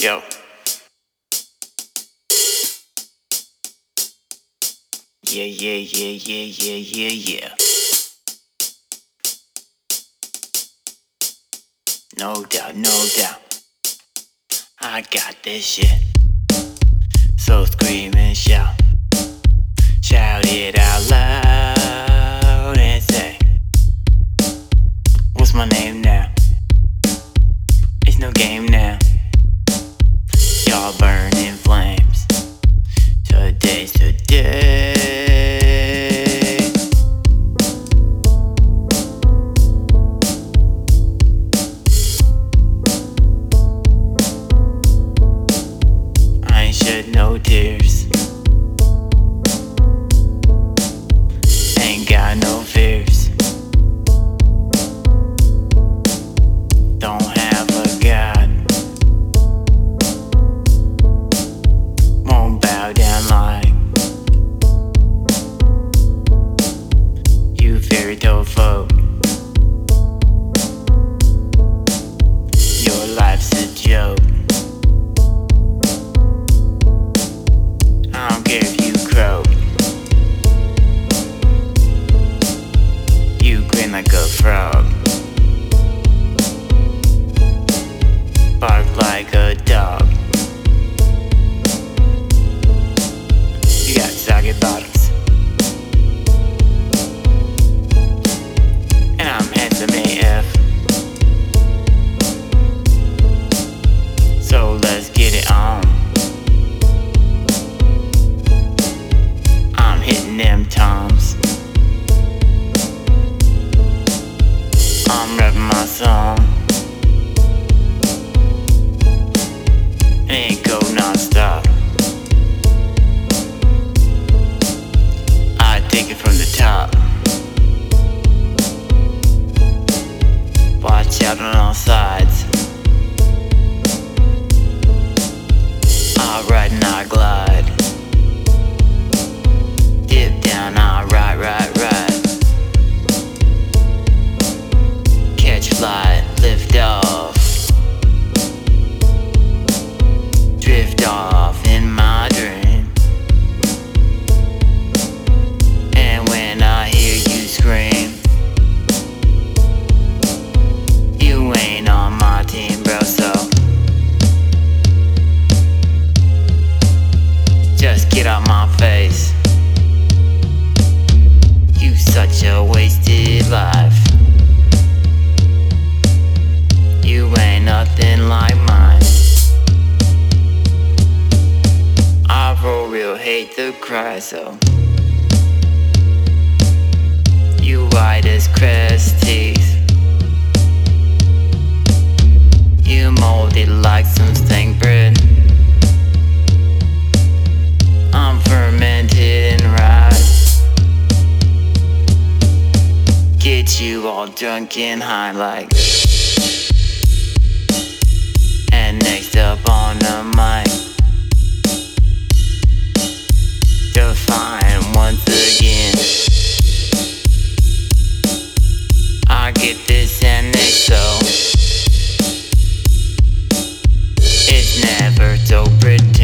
Yo. Yeah, yeah, yeah, yeah, yeah, yeah, yeah. No doubt, no doubt. I got this shit. So scream and shout. Shout it out loud. I know fear. time. Get out my face. You such a wasted life. You ain't nothing like mine. I for real hate the cry so. You white as crest teeth. You molded like some stink bread. drunk and high like. And next up on the mic, define once again. I get this and they so. It's never so pretty.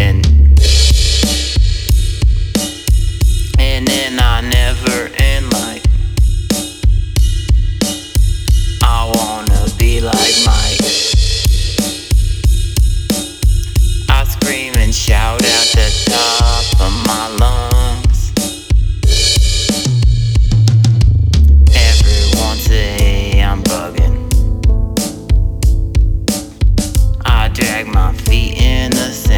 my feet in the sand.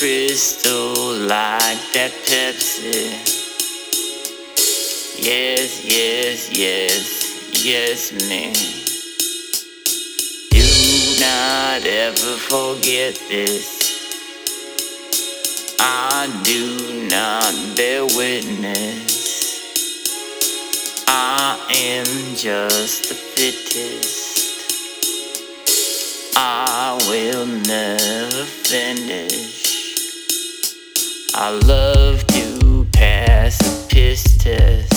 crystal like that Pepsi. Yes, yes, yes, yes, man. Do not ever forget this. I do not bear witness. I am just the fittest. I will never finish. I love to pass piss test.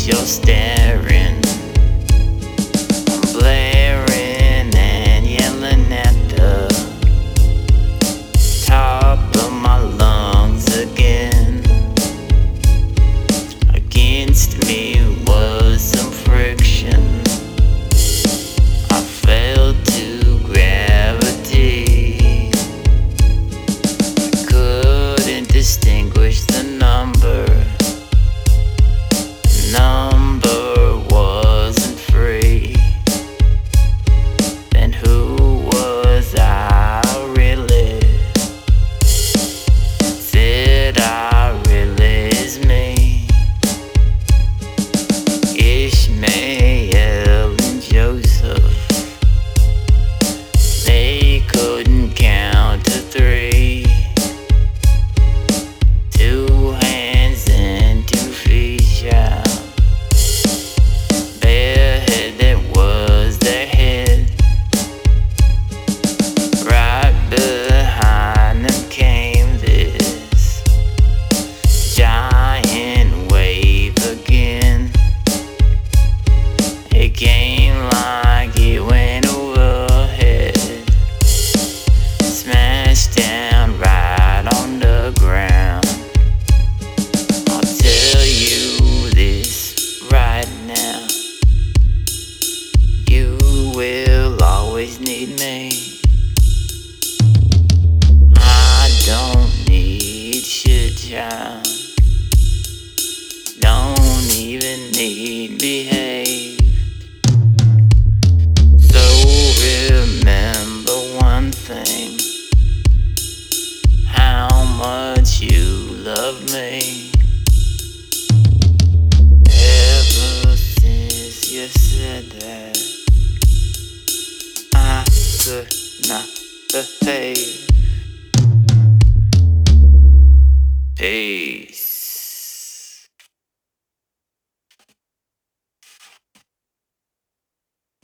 face you're staring. I'm blaring and yelling at the top of my lungs again. Against me was some friction. I fell to gravity. I couldn't distinguish the